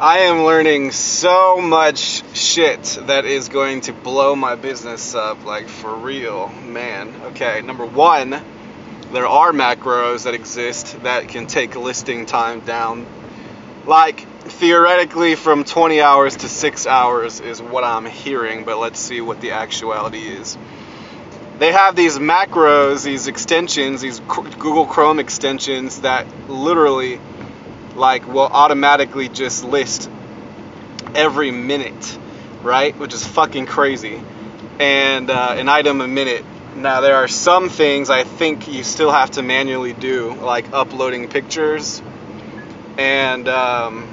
I am learning so much shit that is going to blow my business up, like for real, man. Okay, number one, there are macros that exist that can take listing time down. Like, theoretically, from 20 hours to 6 hours is what I'm hearing, but let's see what the actuality is. They have these macros, these extensions, these Google Chrome extensions that literally like will automatically just list every minute, right? Which is fucking crazy. And uh, an item a minute. Now there are some things I think you still have to manually do, like uploading pictures and um,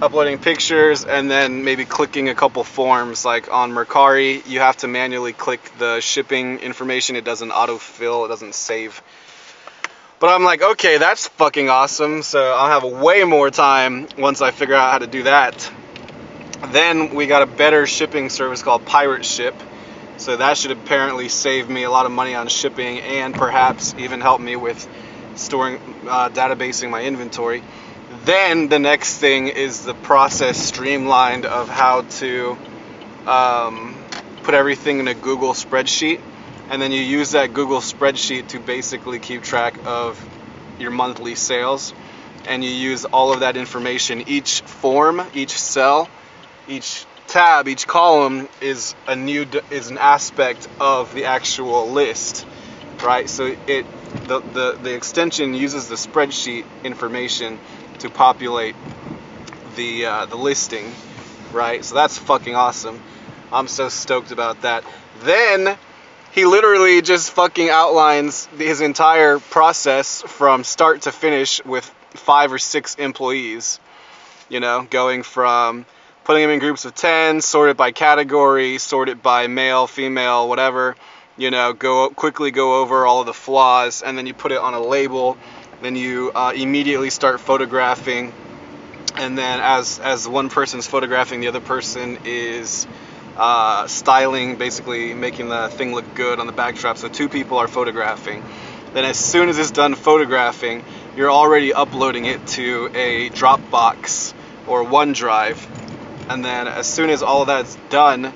uploading pictures and then maybe clicking a couple forms like on Mercari you have to manually click the shipping information it doesn't autofill it doesn't save but I'm like, okay, that's fucking awesome. So I'll have way more time once I figure out how to do that. Then we got a better shipping service called Pirate Ship. So that should apparently save me a lot of money on shipping and perhaps even help me with storing, uh, databasing my inventory. Then the next thing is the process streamlined of how to um, put everything in a Google spreadsheet and then you use that Google spreadsheet to basically keep track of your monthly sales. And you use all of that information. Each form each cell each tab each column is a new is an aspect of the actual list right? So it the, the the extension uses the spreadsheet information to populate the uh, the listing right? So that's fucking awesome. I'm so stoked about that. Then he literally just fucking outlines his entire process from start to finish with five or six employees. You know, going from putting them in groups of 10, sorted by category, sorted by male, female, whatever. You know, go quickly go over all of the flaws, and then you put it on a label. Then you uh, immediately start photographing, and then as as one person's photographing, the other person is uh, styling, basically making the thing look good on the backdrop. So two people are photographing. Then as soon as it's done photographing, you're already uploading it to a Dropbox or OneDrive. And then as soon as all that's done,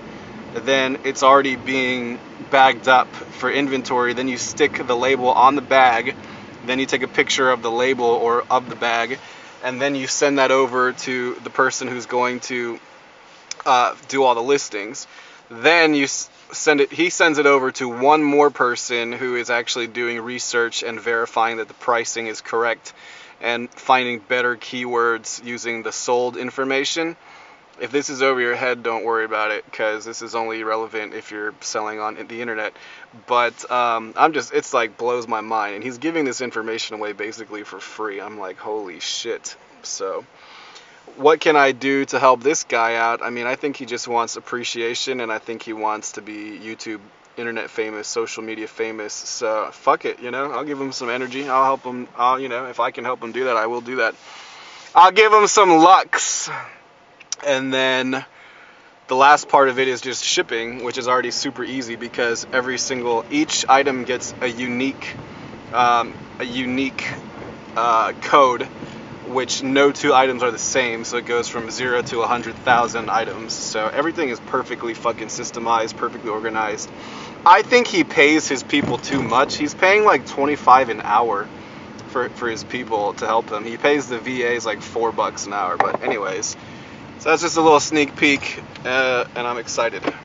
then it's already being bagged up for inventory. Then you stick the label on the bag. Then you take a picture of the label or of the bag. And then you send that over to the person who's going to uh, do all the listings. Then you send it. He sends it over to one more person who is actually doing research and verifying that the pricing is correct, and finding better keywords using the sold information. If this is over your head, don't worry about it because this is only relevant if you're selling on the internet. But um, I'm just, it's like blows my mind. And he's giving this information away basically for free. I'm like, holy shit. So what can I do to help this guy out? I mean, I think he just wants appreciation and I think he wants to be YouTube internet famous, social media famous. So fuck it, you know. I'll give him some energy. I'll help him. I'll, you know, if I can help him do that, I will do that. I'll give him some lux. And then the last part of it is just shipping, which is already super easy because every single each item gets a unique um, a unique uh, code which no two items are the same, so it goes from zero to a 100,000 items. So everything is perfectly fucking systemized, perfectly organized. I think he pays his people too much. He's paying like 25 an hour for, for his people to help him. He pays the VAs like four bucks an hour, but anyways. So that's just a little sneak peek, uh, and I'm excited.